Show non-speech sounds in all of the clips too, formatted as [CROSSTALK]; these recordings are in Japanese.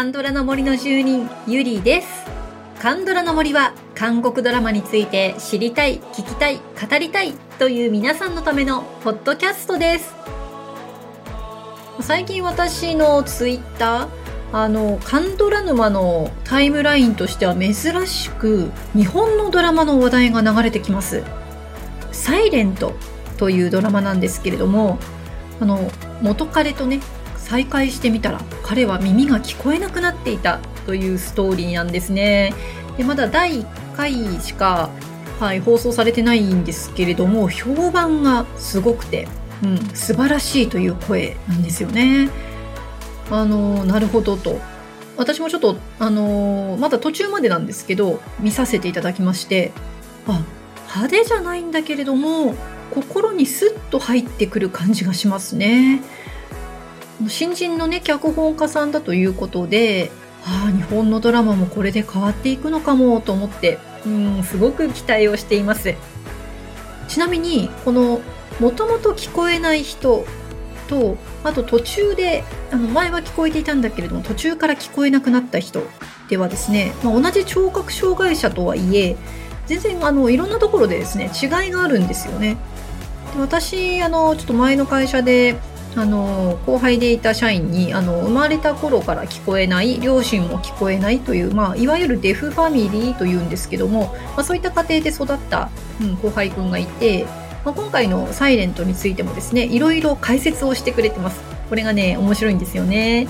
カンドラの森の住人ゆりです。カンドラの森は韓国ドラマについて知りたい聞きたい語りたいという皆さんのためのポッドキャストです。最近私のツイッターあのカンドラ沼のタイムラインとしては珍しく日本のドラマの話題が流れてきます「サイレントというドラマなんですけれどもあの元彼とね再会してみたら彼は耳が聞こえなくなっていたというストーリーなんですね。でまだ第1回しか、はい、放送されてないんですけれども評判がすごくて、うん、素晴らしいという声なんですよね。あのなるほどと。私もちょっとあのまだ途中までなんですけど見させていただきましてあ派手じゃないんだけれども心にスッと入ってくる感じがしますね。新人のね脚本家さんだということでああ日本のドラマもこれで変わっていくのかもと思ってうんすごく期待をしていますちなみにこのもともと聞こえない人とあと途中であの前は聞こえていたんだけれども途中から聞こえなくなった人ではですね、まあ、同じ聴覚障害者とはいえ全然あのいろんなところでですね違いがあるんですよね。私あのちょっと前の会社であの後輩でいた社員にあの生まれた頃から聞こえない両親も聞こえないという、まあ、いわゆるデフファミリーというんですけども、まあ、そういった家庭で育った、うん、後輩くんがいてまあ、今回の「サイレントについてもですねいろいろ解説をしてくれてます。これがね面白いんですよね。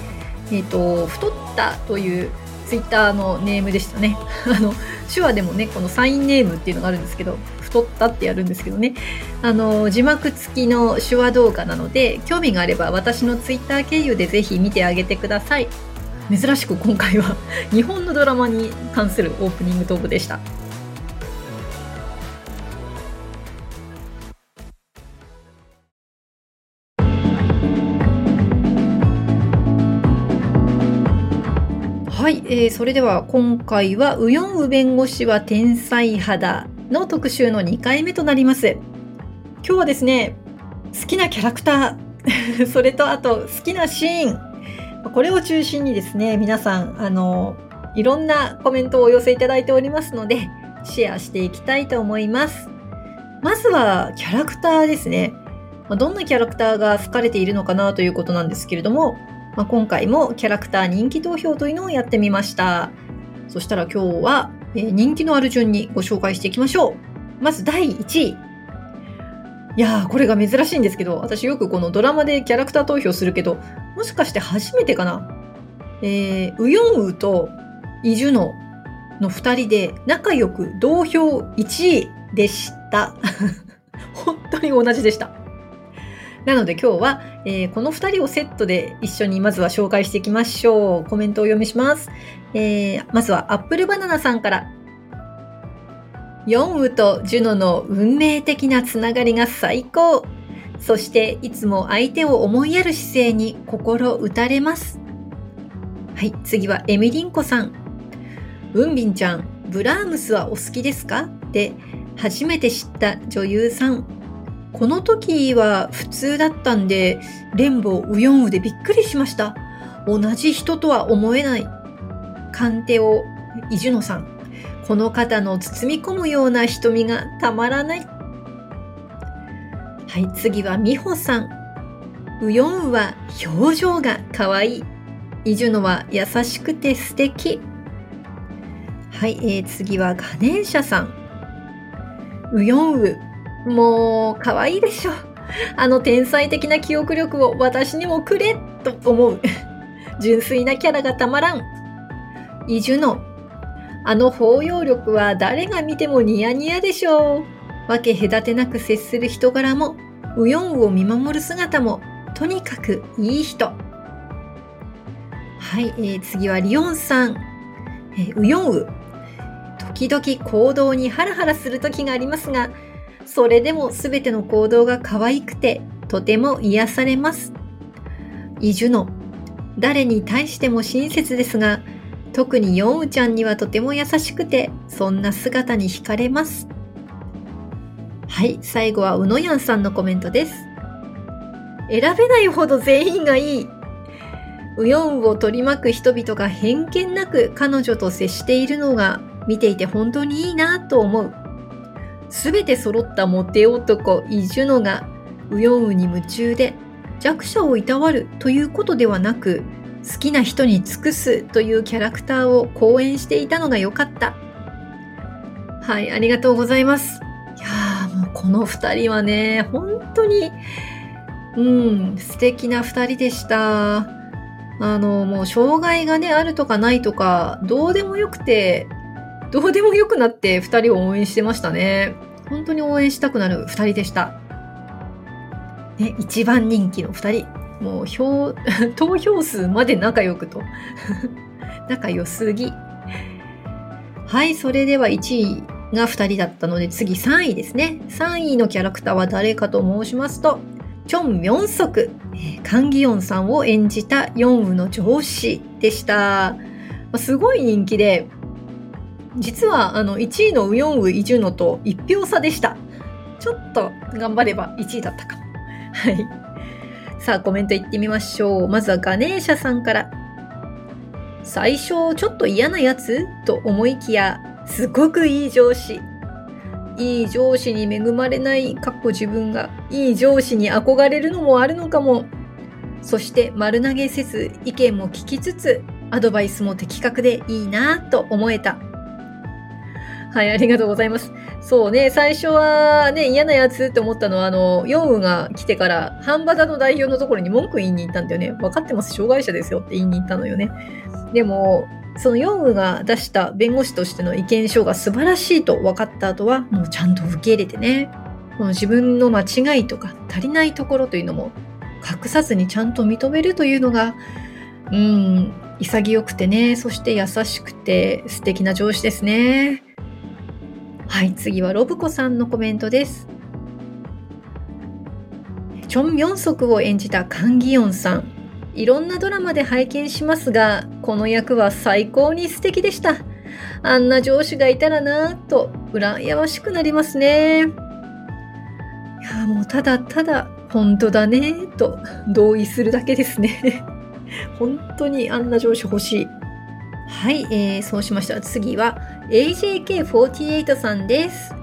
えっ、ー、と太ったというツイッターのネームでしたね。[LAUGHS] あの手話でもねこのサインネームっていうのがあるんですけど太ったってやるんですけどね。あの字幕付きの手話動画なので興味があれば私のツイッター経由でぜひ見てあげてください。珍しく今回は [LAUGHS] 日本のドラマに関するオープニングトークでした。はい、えー、それでは今回はウヨンウ弁護士は天才肌の特集の2回目となります。今日はですね、好きなキャラクター、[LAUGHS] それとあと好きなシーン、これを中心にですね、皆さん、あの、いろんなコメントをお寄せいただいておりますので、シェアしていきたいと思います。まずはキャラクターですね。どんなキャラクターが好かれているのかなということなんですけれども、まあ、今回もキャラクター人気投票というのをやってみました。そしたら今日は、えー、人気のある順にご紹介していきましょう。まず第1位。いやー、これが珍しいんですけど、私よくこのドラマでキャラクター投票するけど、もしかして初めてかな？えー、ウヨンウとイジュノの二人で仲良く同票1位でした。[LAUGHS] 本当に同じでした。なので今日は、えー、この2人をセットで一緒にまずは紹介していきましょう。コメントをお読みします。えー、まずはアップルバナナさんから。ヨンウとジュノの運命的なつながりが最高。そしていつも相手を思いやる姿勢に心打たれます。はい、次はエミリンコさん。ウンビンちゃん、ブラームスはお好きですか？って初めて知った女優さん。この時は普通だったんで、レンボウヨンウでびっくりしました。同じ人とは思えない。カンテオ、イジュノさん。この方の包み込むような瞳がたまらない。はい、次はミホさん。ウヨンは表情が可愛い。イジュノは優しくて素敵。はい、えー、次はガネーシャさん。ウヨンウ、もう、可愛いでしょ。あの天才的な記憶力を私にもくれと思う。[LAUGHS] 純粋なキャラがたまらん。イジュノ。あの包容力は誰が見てもニヤニヤでしょう。わけ隔てなく接する人柄も、ウヨンウを見守る姿も、とにかくいい人。はい、えー、次はリオンさん。えー、ウヨンウ。時々行動にハラハラする時がありますが、それでも全ての行動が可愛くて、とても癒されます。イジュノ。誰に対しても親切ですが、特にヨンウちゃんにはとても優しくて、そんな姿に惹かれます。はい、最後はうのやんさんのコメントです。選べないほど全員がいい。ウヨンを取り巻く人々が偏見なく彼女と接しているのが見ていて本当にいいなと思う。すべて揃ったモテ男イジュノがウヨンウに夢中で弱者をいたわるということではなく好きな人に尽くすというキャラクターを講演していたのが良かった。はい、ありがとうございます。いやーもうこの二人はね、本当に、うん、素敵な二人でした。あの、もう障害がね、あるとかないとか、どうでもよくて、どうでもよくなって二人を応援してましたね。本当に応援したくなる二人でした。ね、一番人気の二人。もう票、[LAUGHS] 投票数まで仲良くと。[LAUGHS] 仲良すぎ。はい、それでは1位が2人だったので次3位ですね。3位のキャラクターは誰かと申しますと、チョン・ミョンソク、カンギヨンさんを演じたヨンウの上司でした。すごい人気で、実はあの1位のウヨンウ・イジュノと1票差でした。ちょっと頑張れば1位だったかも。はい。さあ、コメントいってみましょう。まずはガネーシャさんから。最初、ちょっと嫌なやつと思いきや、すごくいい上司。いい上司に恵まれない、かっこ自分が、いい上司に憧れるのもあるのかも。そして丸投げせず、意見も聞きつつ、アドバイスも的確でいいなと思えた。はい、ありがとうございます。そうね、最初はね、嫌なやつって思ったのは、あの、ヨンウが来てから、ハンバダの代表のところに文句言いに行ったんだよね。分かってます、障害者ですよって言いに行ったのよね。でも、そのヨンウが出した弁護士としての意見書が素晴らしいと分かった後は、もうちゃんと受け入れてね、この自分の間違いとか足りないところというのも隠さずにちゃんと認めるというのが、うん、潔くてね、そして優しくて素敵な上司ですね。はい、次はロブコさんのコメントです。チョン・ミョンソクを演じたカン・ギヨンさん。いろんなドラマで拝見しますが、この役は最高に素敵でした。あんな上司がいたらなぁと、羨ましくなりますね。いや、もうただただ、本当だねと同意するだけですね。[LAUGHS] 本当にあんな上司欲しい。はい、えー、そうしましたら次は AJK48 さんです。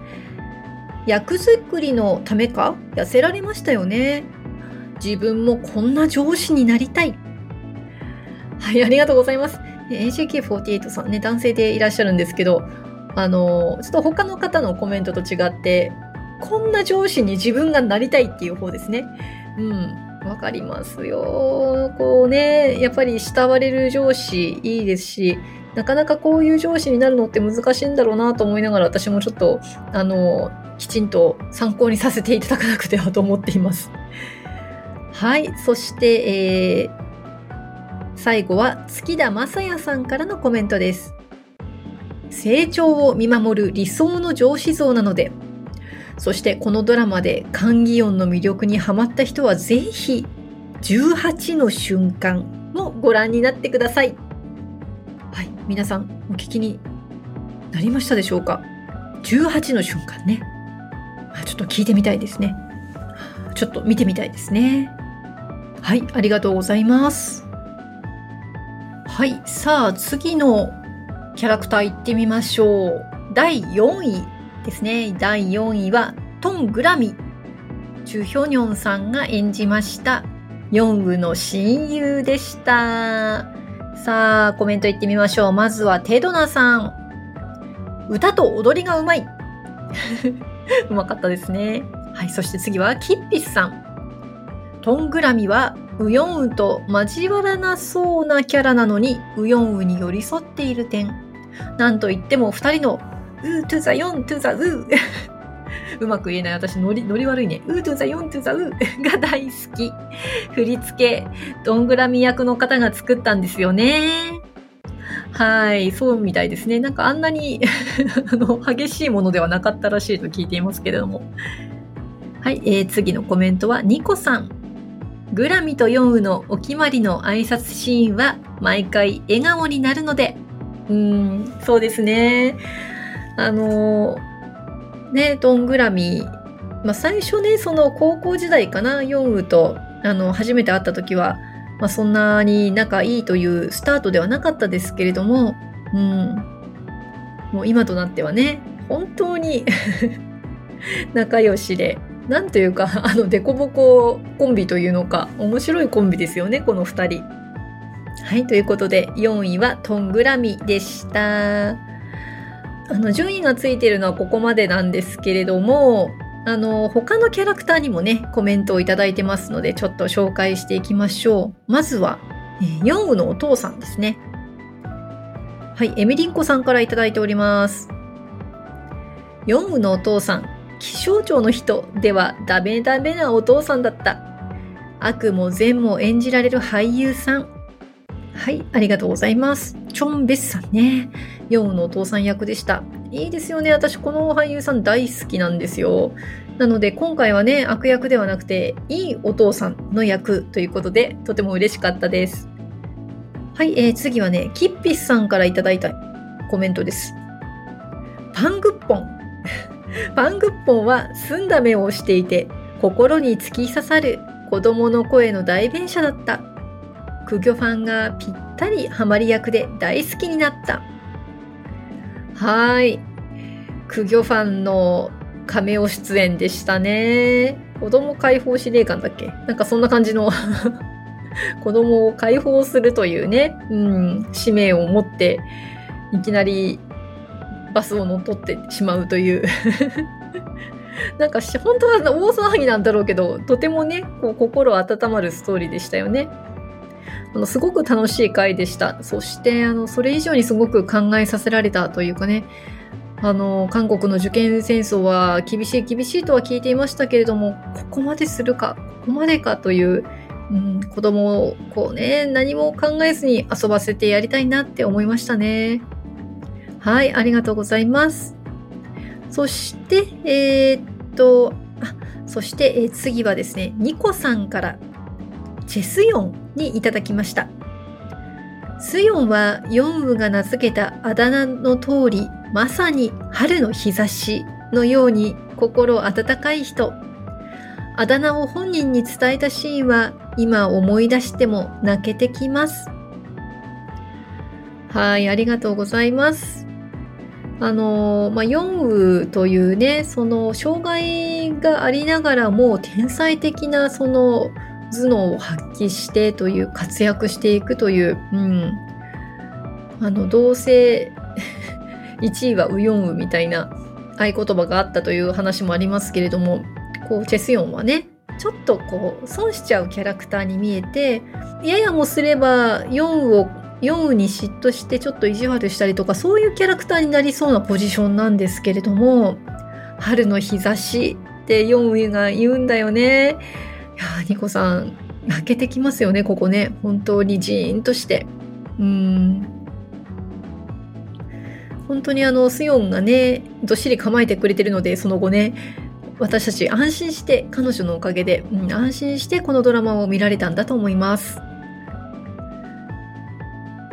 役作りのためか？痩せられましたよね。自分もこんな上司になりたい。はい、ありがとうございます。AJK48 さんね、男性でいらっしゃるんですけど、あの、ちょっと他の方のコメントと違って、こんな上司に自分がなりたいっていう方ですね。うん。わかりますよ。こうね、やっぱり慕われる上司いいですし、なかなかこういう上司になるのって難しいんだろうなと思いながら私もちょっと、あの、きちんと参考にさせていただかなくてはと思っています。[LAUGHS] はい。そして、えー、最後は月田正也さんからのコメントです。成長を見守る理想の上司像なので、そしてこのドラマでカンギヨンの魅力にハマった人はぜひ18の瞬間もご覧になってください。皆さんお聞きになりましたでしょうか ?18 の瞬間ね。ちょっと聞いてみたいですね。ちょっと見てみたいですね。はい、ありがとうございます。はい、さあ次のキャラクター行ってみましょう。第4位ですね。第4位はトン・グラミ。チュ・ヒョニョンさんが演じましたヨンウの親友でした。さあ、コメントいってみましょう。まずはテドナさん。歌と踊りがうまい。[LAUGHS] うまかったですね。はい、そして次はキッピスさん。トングラミはウヨンウと交わらなそうなキャラなのにウヨンウに寄り添っている点。なんといっても二人のうートゥザヨントゥザウー。うまく言えない私ノリ、ノリ悪いね。うートゥザヨントゥザウーが大好き。振り付け、どんぐらみ役の方が作ったんですよね。はい、そうみたいですね。なんかあんなに [LAUGHS] あの、激しいものではなかったらしいと聞いていますけれども。はい、えー、次のコメントはニコさん。グラミとヨンウのお決まりの挨拶シーンは毎回笑顔になるので、うーん、そうですね。あのね、どんぐらみ、まあ、最初ね、その高校時代かな、ヨンウと、あの、初めて会った時は、まあ、そんなに仲いいというスタートではなかったですけれども、うん、もう今となってはね、本当に [LAUGHS] 仲良しで、なんというか、あの、デコボココンビというのか、面白いコンビですよね、この2人。はい、ということで、4位はトングラミでした。あの、順位がついてるのはここまでなんですけれども、あの、他のキャラクターにもね、コメントをいいてますので、ちょっと紹介していきましょう。まずは、ヨンウのお父さんですね。はい、エミリンコさんからいいております。ヨンウのお父さん、気象庁の人ではダメダメなお父さんだった。悪も善も演じられる俳優さん。はい、ありがとうございます。チョンベスさんね。ヨウのお父さん役でした。いいですよね。私、この俳優さん大好きなんですよ。なので、今回はね、悪役ではなくて、いいお父さんの役ということで、とても嬉しかったです。はい、えー、次はね、キッピスさんからいただいたコメントです。パングッポン。[LAUGHS] パングッポンは澄んだ目をしていて、心に突き刺さる子供の声の代弁者だった。クギョファンがぴったりハマり役で大好きになった。はい。クギョファンのカメオ出演でしたね。子供解放司令官だっけ？なんかそんな感じの [LAUGHS] 子供を解放するというね、うん、使命を持って、いきなりバスを乗っ取ってしまうという [LAUGHS] なんか本当は大騒ぎなんだろうけど、とてもね、こう心温まるストーリーでしたよね。あの、すごく楽しい回でした。そして、あの、それ以上にすごく考えさせられたというかね、あの、韓国の受験戦争は厳しい厳しいとは聞いていましたけれども、ここまでするか、ここまでかという、うん、子供をこうね、何も考えずに遊ばせてやりたいなって思いましたね。はい、ありがとうございます。そして、えー、っと、あ、そして、えー、次はですね、ニコさんからチェスヨンにいただきました。スヨンはヨンウが名付けたあだ名の通り、まさに春の日差しのように心温かい人。あだ名を本人に伝えたシーンは今思い出しても泣けてきます。はい、ありがとうございます。あの、まあ、ヨンウというね、その障害がありながらも天才的なその頭脳を発揮してという活躍していくという、うん、あのどうせ [LAUGHS] 1位はウヨンウみたいな合言葉があったという話もありますけれどもこうチェスヨンはねちょっとこう損しちゃうキャラクターに見えてややもすればヨンウをヨンウに嫉妬してちょっと意地悪したりとかそういうキャラクターになりそうなポジションなんですけれども春の日差しってヨンウが言うんだよね。いやニコさん、泣けてきますよね、ここね。本当にジーンとして。うん。本当にあの、スヨンがね、どっしり構えてくれてるので、その後ね、私たち安心して、彼女のおかげで、うん、安心してこのドラマを見られたんだと思います。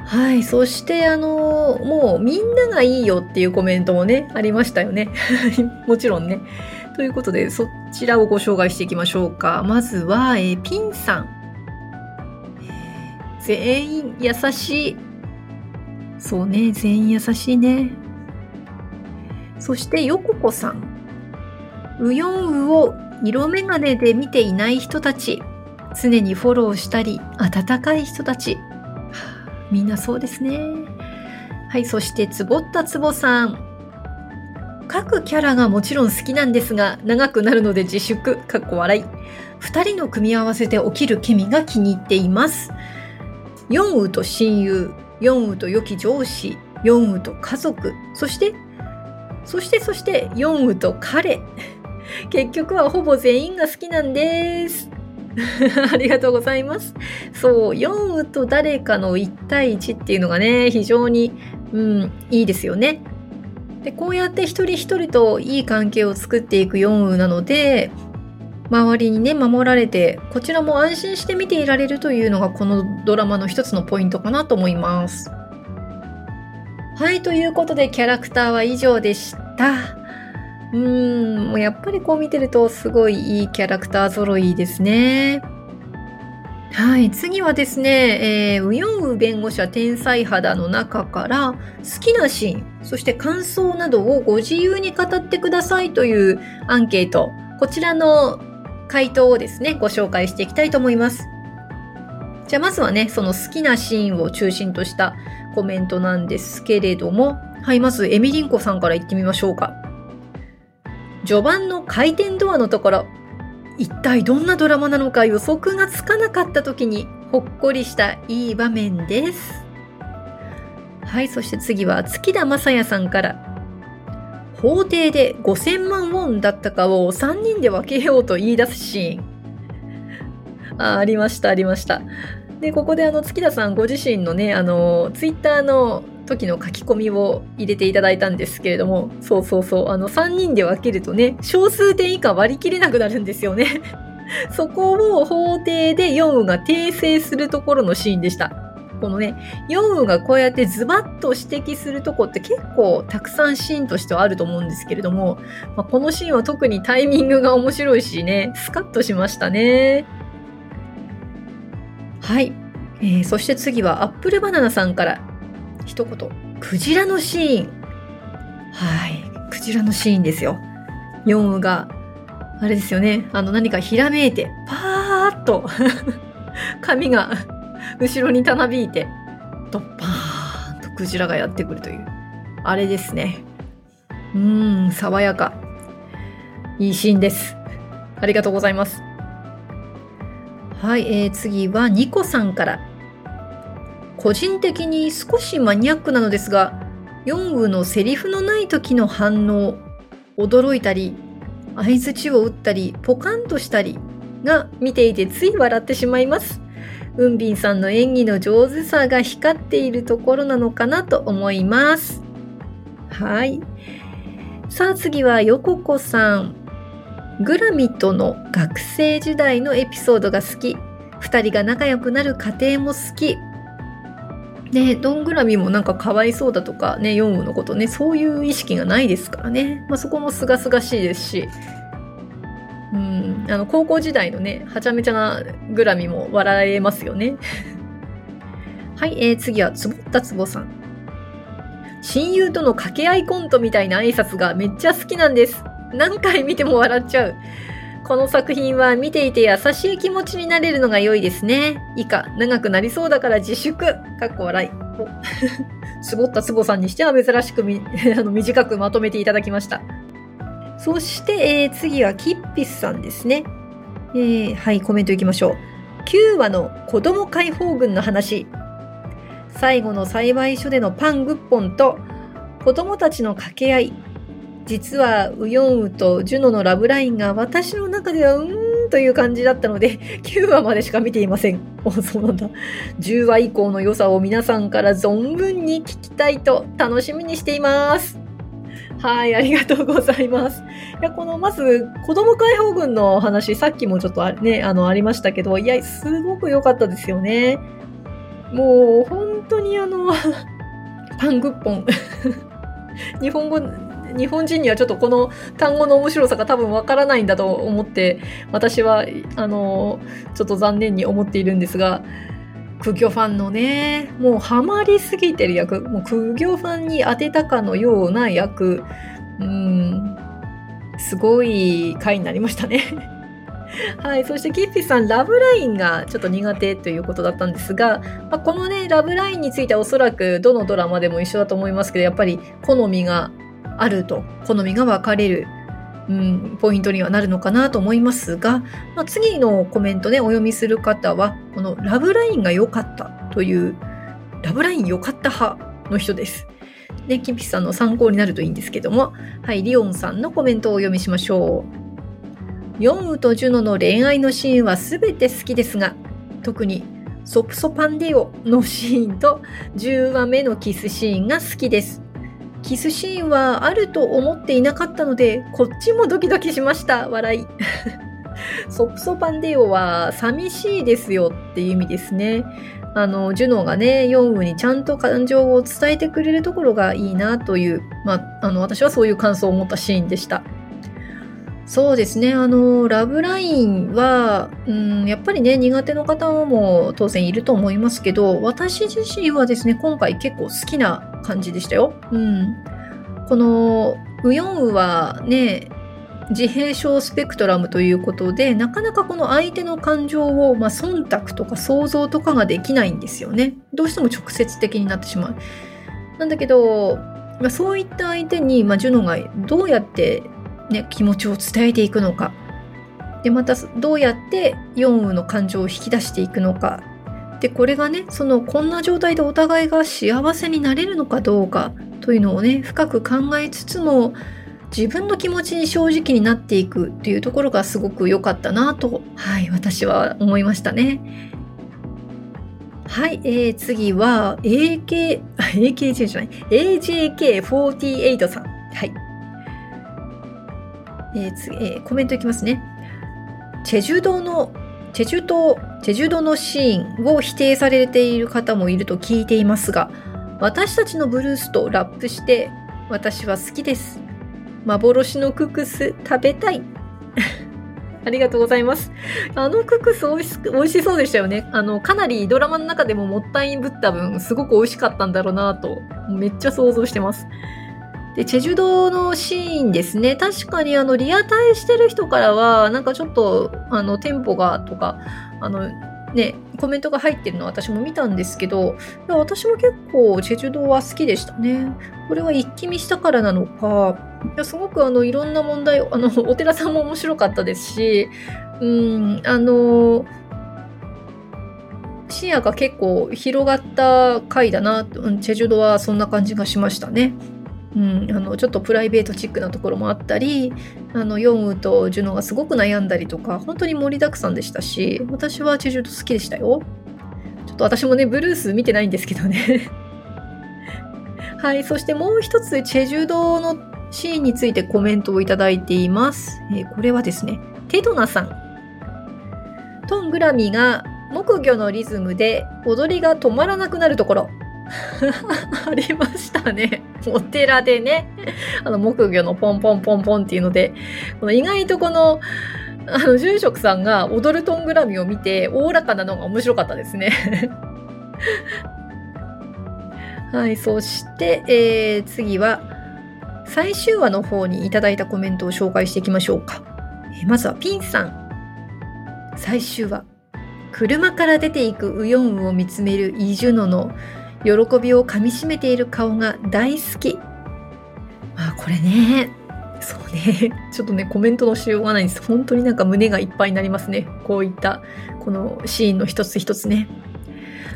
はい。そして、あの、もうみんながいいよっていうコメントもね、ありましたよね。[LAUGHS] もちろんね。ということで、そちらをご紹介していきましょうか。まずは、えー、ピンさん。全員優しい。そうね、全員優しいね。そして、ヨココさん。ウヨンウを色眼鏡で見ていない人たち。常にフォローしたり、温かい人たち。みんなそうですね。はい、そして、つぼったつぼさん。各キャラがもちろん好きなんですが、長くなるので自粛、かっこ笑い。二人の組み合わせで起きるケミが気に入っています。ヨンウと親友、ヨンウと良き上司、ヨンウと家族、そして、そしてそしてヨンウと彼。結局はほぼ全員が好きなんです。[LAUGHS] ありがとうございます。そう、ヨンウと誰かの1対1っていうのがね、非常に、うん、いいですよね。でこうやって一人一人といい関係を作っていくヨンウなので周りにね守られてこちらも安心して見ていられるというのがこのドラマの一つのポイントかなと思います。はいということでキャラクターは以上でした。うーんもうやっぱりこう見てるとすごいいいキャラクター揃いですね。はい、次はですね、えー、ウヨンウ弁護士は天才肌の中から好きなシーン、そして感想などをご自由に語ってくださいというアンケート、こちらの回答をですね、ご紹介していきたいと思います。じゃあまずはね、その好きなシーンを中心としたコメントなんですけれども、はい、まずエミリンコさんから言ってみましょうか。序盤の回転ドアのところ、一体どんなドラマなのか予測がつかなかった時にほっこりしたいい場面です。はい、そして次は月田正也さんから。法廷で5000万ウォンだったかを3人で分けようと言い出すシーン。あありました、ありました。で、ここであの月田さんご自身のね、あの、ツイッターの時の書き込みを入れていただいたんですけれども、そうそうそう、あの3人で分けるとね、小数点以下割り切れなくなるんですよね。[LAUGHS] そこを法廷でヨンウが訂正するところのシーンでした。このね、ヨンウがこうやってズバッと指摘するとこって結構たくさんシーンとしてはあると思うんですけれども、まあ、このシーンは特にタイミングが面白いしね、スカッとしましたね。はい。えー、そして次はアップルバナナさんから一言、クジラのシーン。はい、クジラのシーンですよ。ヨンウが、あれですよね、あの何かひらめいて、パーッと [LAUGHS] 髪が後ろにたなびいて、ドッパーンとクジラがやってくるという、あれですね。うーん、爽やか。いいシーンです。ありがとうございます。はい、えー、次はニコさんから。個人的に少しマニアックなのですが、ヨンウのセリフのない時の反応、驚いたり、相づちを打ったり、ポカンとしたりが見ていてつい笑ってしまいます。ウンビンさんの演技の上手さが光っているところなのかなと思います。はい。さあ次はヨココさん。グラミとの学生時代のエピソードが好き。二人が仲良くなる過程も好き。ね、どんぐらみもなんかかわいそうだとかね、ヨンウのことね、そういう意識がないですからね。まあ、そこもすがすがしいですし、うん、あの、高校時代のね、はちゃめちゃなグラミも笑えますよね。[LAUGHS] はい、えー、次は、つぼったつぼさん。親友との掛け合いコントみたいな挨拶がめっちゃ好きなんです。何回見ても笑っちゃう。この作品は見ていて優しい気持ちになれるのが良いですね。以下、長くなりそうだから自粛。かっこ笑い。絞 [LAUGHS] ったつぼさんにしては珍しく [LAUGHS] あの短くまとめていただきました。そして、えー、次はキッピスさんですね。えー、はい、コメントいきましょう。9話の子供解放軍の話。最後の栽培所でのパングッポンと子供たちの掛け合い。実はウヨンウとジュノのラブラインが私の中ではうーんという感じだったので [LAUGHS] 9話までしか見ていません。お、そうなんだ。10話以降の良さを皆さんから存分に聞きたいと楽しみにしています。はい、ありがとうございます。いや、この、まず、子供解放軍の話、さっきもちょっとね、あの、ありましたけど、いや、すごく良かったですよね。もう、本当にあの、[LAUGHS] パングッポン。[LAUGHS] 日本語日本人にはちょっとこの単語の面白さが多分わからないんだと思って、私は、あの、ちょっと残念に思っているんですが、苦行ファンのね、もうハマりすぎてる役、もう苦行ファンに当てたかのような役、うん、すごい回になりましたね。[LAUGHS] はい。そして、キッピさん、ラブラインがちょっと苦手ということだったんですが、まあ、このね、ラブラインについてはおそらくどのドラマでも一緒だと思いますけど、やっぱり好みがあると好みが分かれる、うん、ポイントにはなるのかなと思いますが、まあ、次のコメントねお読みする方はこのラブラインが良かったというラブライン良かった派の人です。ね、キピさんの参考になるといいんですけども、はい、リオンさんのコメントをお読みしましょう。ヨンウとジュノの恋愛のシーンは全て好きですが、特にソプソパンデオのシーンと10話目のキスシーンが好きです。キスシーンはあると思っていなかったので、こっちもドキドキしました。笑い。[LAUGHS] ソプソパンデオは寂しいですよっていう意味ですね。あの、ジュノがね、ヨンウにちゃんと感情を伝えてくれるところがいいなという、まあ、あの、私はそういう感想を持ったシーンでした。そうですね。あの、ラブラインは、うん、やっぱりね、苦手の方も当然いると思いますけど、私自身はですね、今回結構好きな感じでしたよ。うん。この、ウヨンウはね、自閉症スペクトラムということで、なかなかこの相手の感情を、まあ、忖度とか想像とかができないんですよね。どうしても直接的になってしまう。なんだけど、まあ、そういった相手に、まあ、ジュノがどうやって、ね、気持ちを伝えていくのか。で、またどうやってヨンウの感情を引き出していくのか。で、これがね、そのこんな状態でお互いが幸せになれるのかどうかというのをね、深く考えつつも、自分の気持ちに正直になっていくっていうところがすごく良かったなと、はい、私は思いましたね。はい、えー、次は AK、AKJ じゃない、AJK48 さん。はい。えー、次、えー、コメントいきますね。チェジュ島の、チェジュ島、チェジュ島のシーンを否定されている方もいると聞いていますが、私たちのブルースとラップして私は好きです。幻のククス食べたい。[LAUGHS] ありがとうございます。あのククス美味し美味しそうでしたよね。あの、かなりドラマの中でももったいぶった分、すごく美味しかったんだろうなと、めっちゃ想像してます。で、チェジュ島のシーンですね。確かにあの、リアタイしてる人からは、なんかちょっと、あの、テンポがとか、あの、ね、コメントが入ってるのは私も見たんですけど、いや私も結構チェジュ島は好きでしたね。これは一気見したからなのか、いやすごくあのいろんな問題あのお寺さんも面白かったですしうんあの視野が結構広がった回だな、うん、チェジュドはそんな感じがしましたね。うん、あのちょっとプライベートチックなところもあったりあのヨンウとジュノがすごく悩んだりとか本当に盛りだくさんでしたし私はチェジュド好きでしたよちょっと私もねブルース見てないんですけどねはいそしてもう一つチェジュドのシーンについてコメントをいただいています。えー、これはですね、テドナさん。トングラミが木魚のリズムで踊りが止まらなくなるところ。[LAUGHS] ありましたね。お寺でね、[LAUGHS] あの木魚のポンポンポンポンっていうので、この意外とこの、あの住職さんが踊るトングラミを見て、おおらかなのが面白かったですね。[LAUGHS] はい、そして、えー、次は、最終話の方にいただいたコメントを紹介していきましょうか。えまずはピンさん。最終話。車から出ていくウヨンウを見つめるイジュノの喜びをかみしめている顔が大好き。まあこれね、そうね、ちょっとね、コメントのしようがないんです。本当になんか胸がいっぱいになりますね。こういった、このシーンの一つ一つね。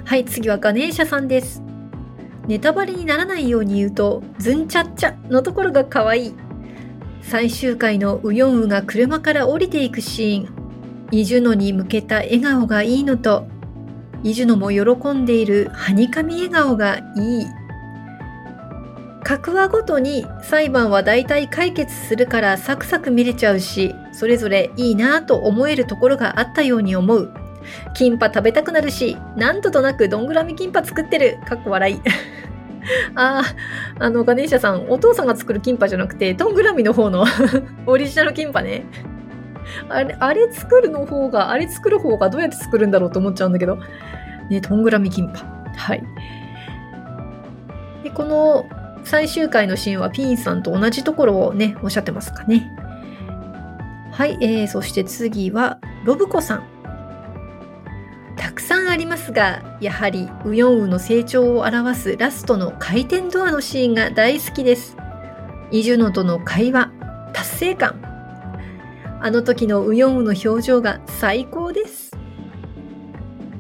はい、次はガネーシャさんです。ネタバレにならないように言うと、ズンチャッチャのところが可愛い。最終回のウヨンウが車から降りていくシーン。イジュノに向けた笑顔がいいのと、イジュノも喜んでいるはにかみ笑顔がいい。各話ごとに裁判は大体解決するからサクサク見れちゃうし、それぞれいいなぁと思えるところがあったように思う。キンパ食べたくなるし、なんととなくどんぐらみキンパ作ってる。かっこ笑い。[LAUGHS] ああ、あの、ガネーシャさん、お父さんが作るキンパじゃなくて、トングラミの方の [LAUGHS] オリジナルキンパね。あれ、あれ作るの方が、あれ作る方がどうやって作るんだろうと思っちゃうんだけど。ね、トングラミキンパ。はい。で、この最終回のシーンはピンさんと同じところをね、おっしゃってますかね。はい、えー、そして次は、ロブコさん。たくさんありますが、やはりウヨンウの成長を表すラストの回転ドアのシーンが大好きです。イジュノとの会話、達成感。あの時のウヨンウの表情が最高です。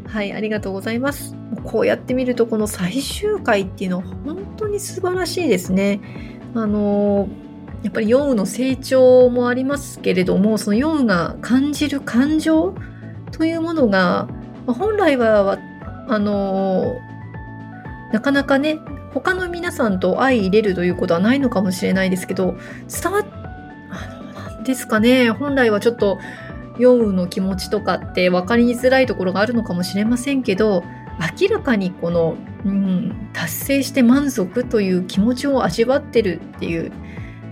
はい、ありがとうございます。こうやって見るとこの最終回っていうのは本当に素晴らしいですね。あのやっぱりヨンウの成長もありますけれども、そのヨンウが感じる感情というものが、本来は、あの、なかなかね、他の皆さんと相入れるということはないのかもしれないですけど、伝わっ、ですかね、本来はちょっと、ヨウの気持ちとかって分かりづらいところがあるのかもしれませんけど、明らかにこの、うん、達成して満足という気持ちを味わってるっていう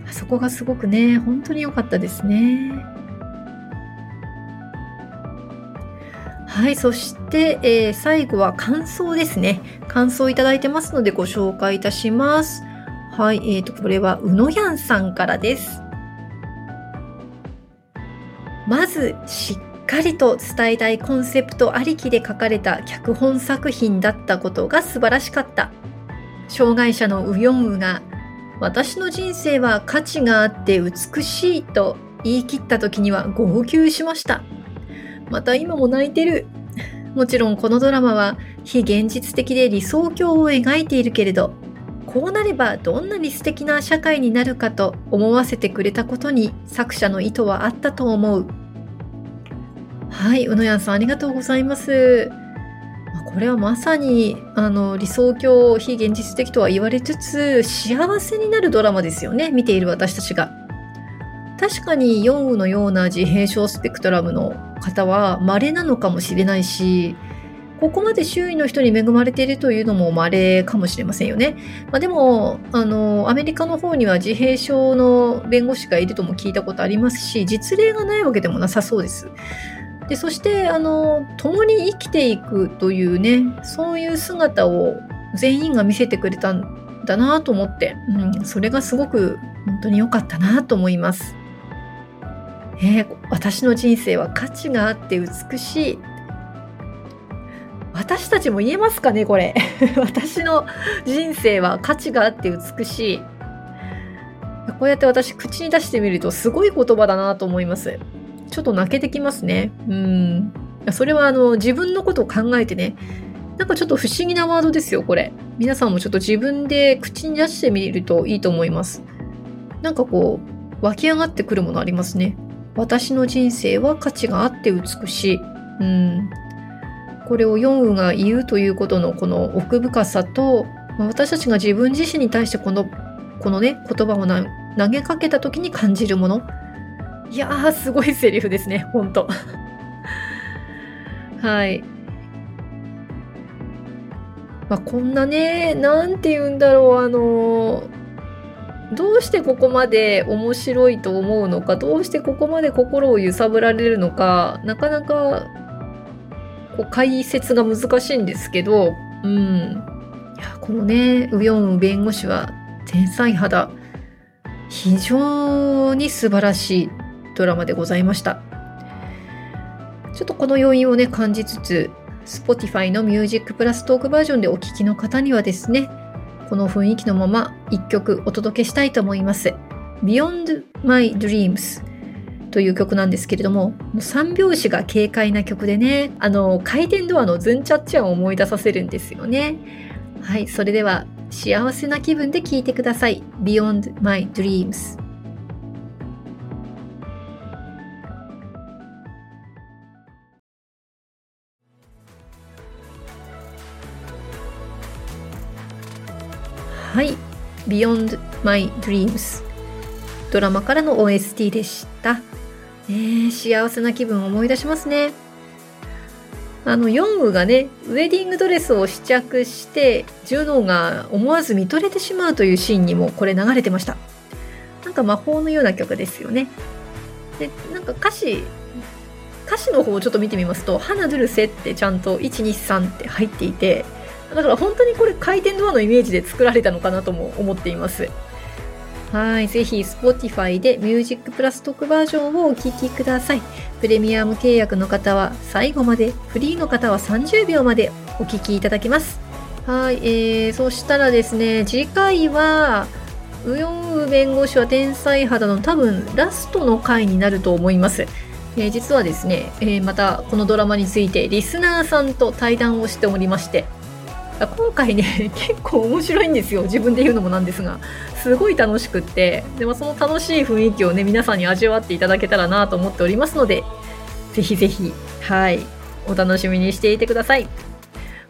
あ、そこがすごくね、本当に良かったですね。はい、そして、えー、最後は感想ですね。感想いただいてますのでご紹介いたします。はい、えーと、これはうのやんさんからです。まず、しっかりと伝えたいコンセプトありきで書かれた脚本作品だったことが素晴らしかった。障害者のウヨンウが私の人生は価値があって美しいと言い切った時には号泣しました。また今も泣いてる。もちろんこのドラマは非現実的で理想郷を描いているけれど、こうなればどんなに素敵な社会になるかと思わせてくれたことに作者の意図はあったと思う。はい、うのやんさんありがとうございます。これはまさにあの理想郷非現実的とは言われつつ幸せになるドラマですよね見ている私たちが確かにヨウのような自閉症スペクトラムの方は稀なのかもしれないしここまで周囲の人に恵まれているというのも稀かもしれませんよね。まあ、でもあのアメリカの方には自閉症の弁護士がいるとも聞いたことありますし実例がないわけでもなさそうです。でそしてあの共に生きていくというねそういう姿を全員が見せてくれたんだなと思って、うん、それがすごく本当に良かったなと思います。えー、私の人生は価値があって美しい。私たちも言えますかねこれ。[LAUGHS] 私の人生は価値があって美しい。こうやって私口に出してみるとすごい言葉だなと思います。ちょっと泣けてきますね。うん。それはあの自分のことを考えてね、なんかちょっと不思議なワードですよ、これ。皆さんもちょっと自分で口に出してみるといいと思います。なんかこう、湧き上がってくるものありますね。私の人生は価値があって美しい。うん。これをヨンウが言うということのこの奥深さとま、私たちが自分自身に対してこの、このね、言葉を投げかけた時に感じるもの。いやー、すごいセリフですね、ほんと。[LAUGHS] はい。まあ、こんなね、なんて言うんだろう、あのどうしてここまで面白いと思うのか、どうしてここまで心を揺さぶられるのか、なかなか、こう、解説が難しいんですけど、うん。いや、このね、ウヨンウ弁護士は天才肌。非常に素晴らしいドラマでございました。ちょっとこの要因をね、感じつつ、Spotify の Music プラストークバージョンでお聴きの方にはですね、この雰囲気のまま一曲お届けしたいと思います。Beyond My Dreams という曲なんですけれども、3拍子が軽快な曲でね、あの、回転ドアのズンチャッチャンを思い出させるんですよね。はい、それでは幸せな気分で聴いてください。Beyond My Dreams。はい Beyond My Dreams ドラマからの OST でした、えー、幸せな気分を思い出しますね。あのヨンウがねウェディングドレスを試着してジュノーが思わず見とれてしまうというシーンにもこれ流れてました。なんか魔法のような曲ですよね。でなんか歌詞歌詞の方をちょっと見てみますと「花ドゥルセ」ってちゃんと123って入っていてだから本当にこれ回転ドアのイメージで作られたのかなとも思っています。はい。ぜひ、Spotify で Music プラス特バージョンをお聴きください。プレミアム契約の方は最後まで、フリーの方は30秒までお聴きいただけます。はい。えー、そしたらですね、次回は、ウヨンウ弁護士は天才肌の多分ラストの回になると思います。えー、実はですね、えー、またこのドラマについてリスナーさんと対談をしておりまして、今回ね [LAUGHS] 結構面白いんですよ。自分で言うのもなんですが。すごい楽しくって。でもその楽しい雰囲気をね皆さんに味わっていただけたらなと思っておりますのでぜひぜひはいお楽しみにしていてください。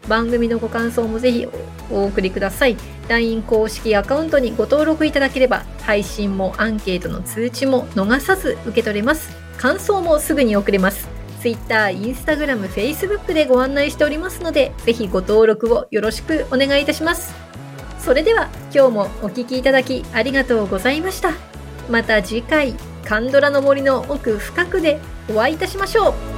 番組のご感想もぜひお送りください。LINE 公式アカウントにご登録いただければ配信もアンケートの通知も逃さず受け取れます。感想もすぐに送れます。Twitter、Instagram、Facebook でご案内しておりますので、ぜひご登録をよろしくお願いいたします。それでは今日もお聴きいただきありがとうございました。また次回カンドラの森の奥深くでお会いいたしましょう